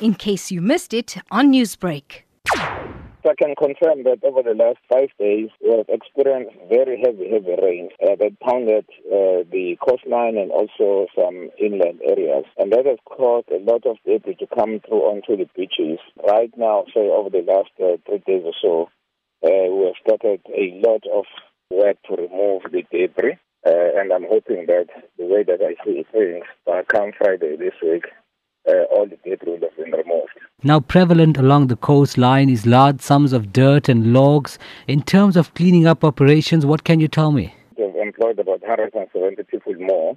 in case you missed it on Newsbreak. I can confirm that over the last five days, we have experienced very heavy, heavy rains uh, that pounded uh, the coastline and also some inland areas. And that has caused a lot of debris to come through onto the beaches. Right now, say over the last uh, three days or so, uh, we have started a lot of work to remove the debris. Uh, and I'm hoping that the way that I see things, by come Friday this week, uh, all the debris have been removed. Now, prevalent along the coastline is large sums of dirt and logs. In terms of cleaning up operations, what can you tell me? We've employed about 170 people more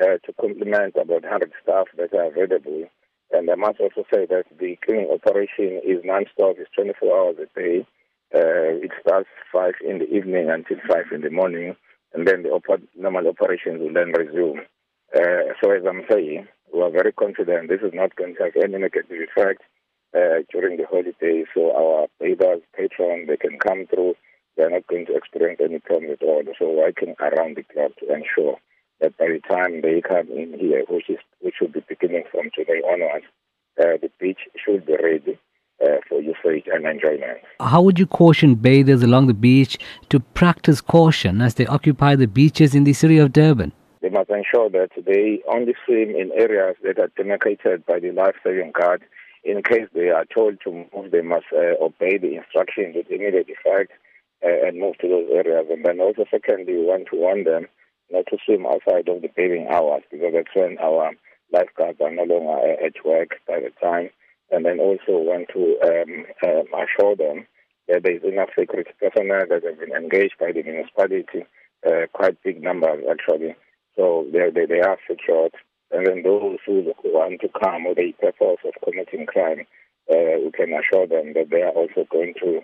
uh, to complement about 100 staff that are available. And I must also say that the cleaning operation is non-stop, it's 24 hours a day. Uh, it starts 5 in the evening until 5 in the morning, and then the op- normal operations will then resume. Uh, so as I'm saying, we are very confident this is not going to have any negative effect uh, during the holiday. So our neighbors, patrons, they can come through. They're not going to experience any problem at all. So working around the clock to ensure that by the time they come in here, which is which will be beginning from today onwards, uh, the beach should be ready. Uh, for usage and enjoyment. How would you caution bathers along the beach to practice caution as they occupy the beaches in the city of Durban? They must ensure that they only swim in areas that are demarcated by the life saving guard. In case they are told to move, they must uh, obey the instructions with immediate effect uh, and move to those areas. And then also, secondly, we want to warn them not to swim outside of the bathing hours because that's when our lifeguards are no longer uh, at work by the time. And then also want to um, um, assure them that there is enough security personnel that have been engaged by the municipality, uh, quite big numbers actually, so they, they, they are secured. And then those who want to come with a purpose of committing crime, uh, we can assure them that they are also going to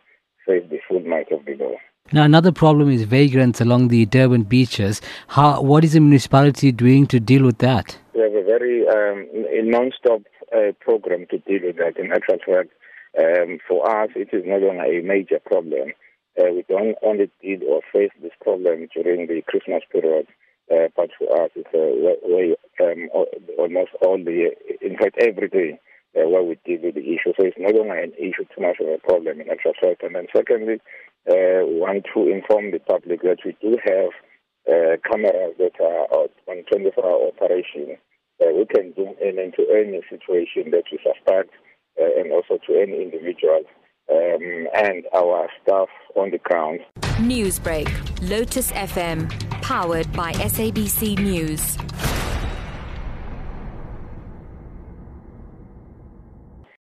face the full might of the law. Now, another problem is vagrants along the Durban beaches. How, what is the municipality doing to deal with that? We have a very um, a non-stop uh, program to deal with that. In actual fact, um, for us, it is no longer a major problem. Uh, we don't only deal or face this problem during the Christmas period. Uh, but for us, it's a way, um, almost all the, in fact, every day uh, where we deal with the issue. So it's no longer an issue too much of a problem in actual fact. And then secondly, uh, we want to inform the public that we do have uh, cameras that are on 24-hour operation. Uh, we can zoom in into any situation that we suspect uh, and also to any individual um, and our staff on the ground. Newsbreak, Lotus FM, powered by SABC News.